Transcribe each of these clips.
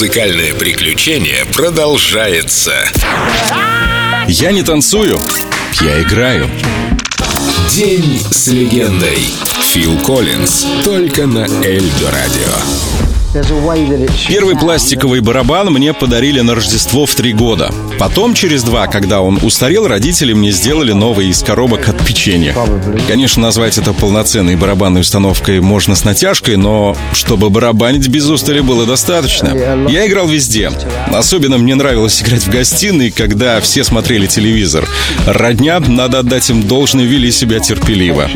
Музыкальное приключение продолжается. Я не танцую, я играю. День с легендой. Фил Коллинз. Только на Эльдо Радио. Первый пластиковый барабан мне подарили на Рождество в три года. Потом, через два, когда он устарел, родители мне сделали новый из коробок от печенья. Конечно, назвать это полноценной барабанной установкой можно с натяжкой, но чтобы барабанить без устали было достаточно. Я играл везде. Особенно мне нравилось играть в гостиной, когда все смотрели телевизор. Родня, надо отдать им должное, вели себя терпеливо.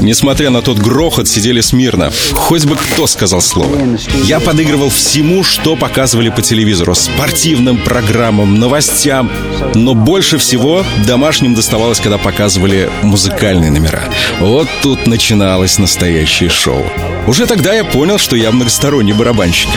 Несмотря на тот грохот, сидели смирно. Хоть бы кто сказал слово. Я подыгрывал всему, что показывали по телевизору. Спортивным программам, новостям. Но больше всего домашним доставалось, когда показывали музыкальные номера. Вот тут начиналось настоящее шоу. Уже тогда я понял, что я многосторонний барабанщик.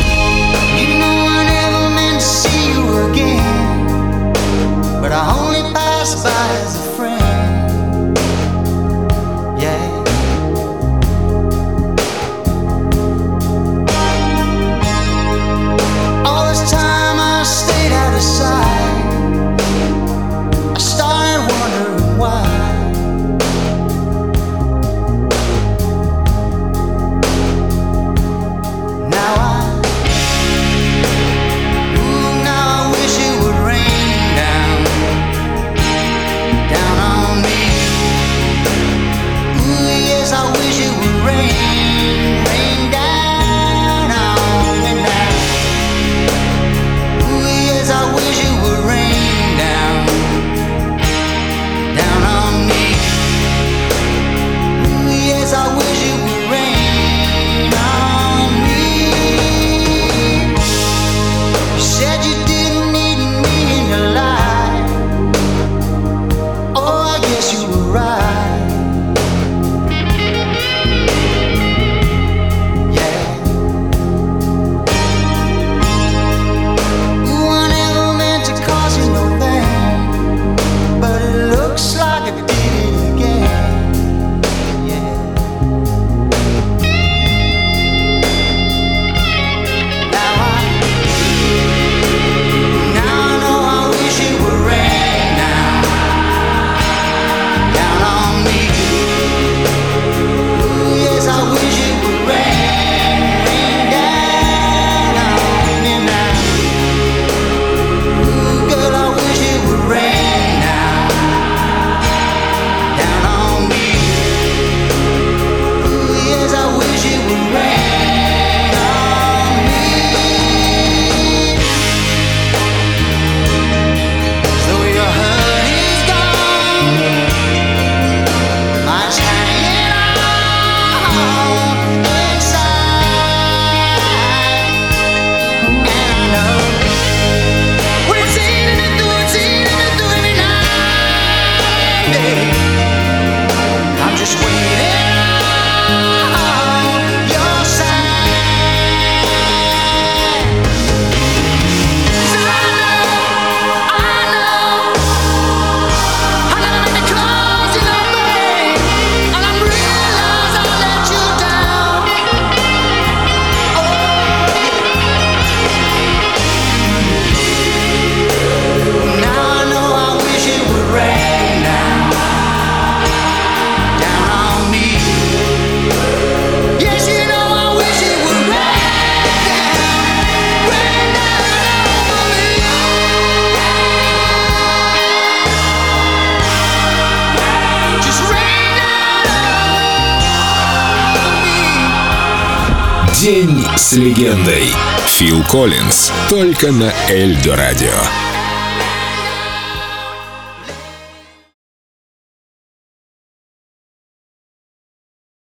День с легендой. Фил Коллинз. Только на Эльдо Радио.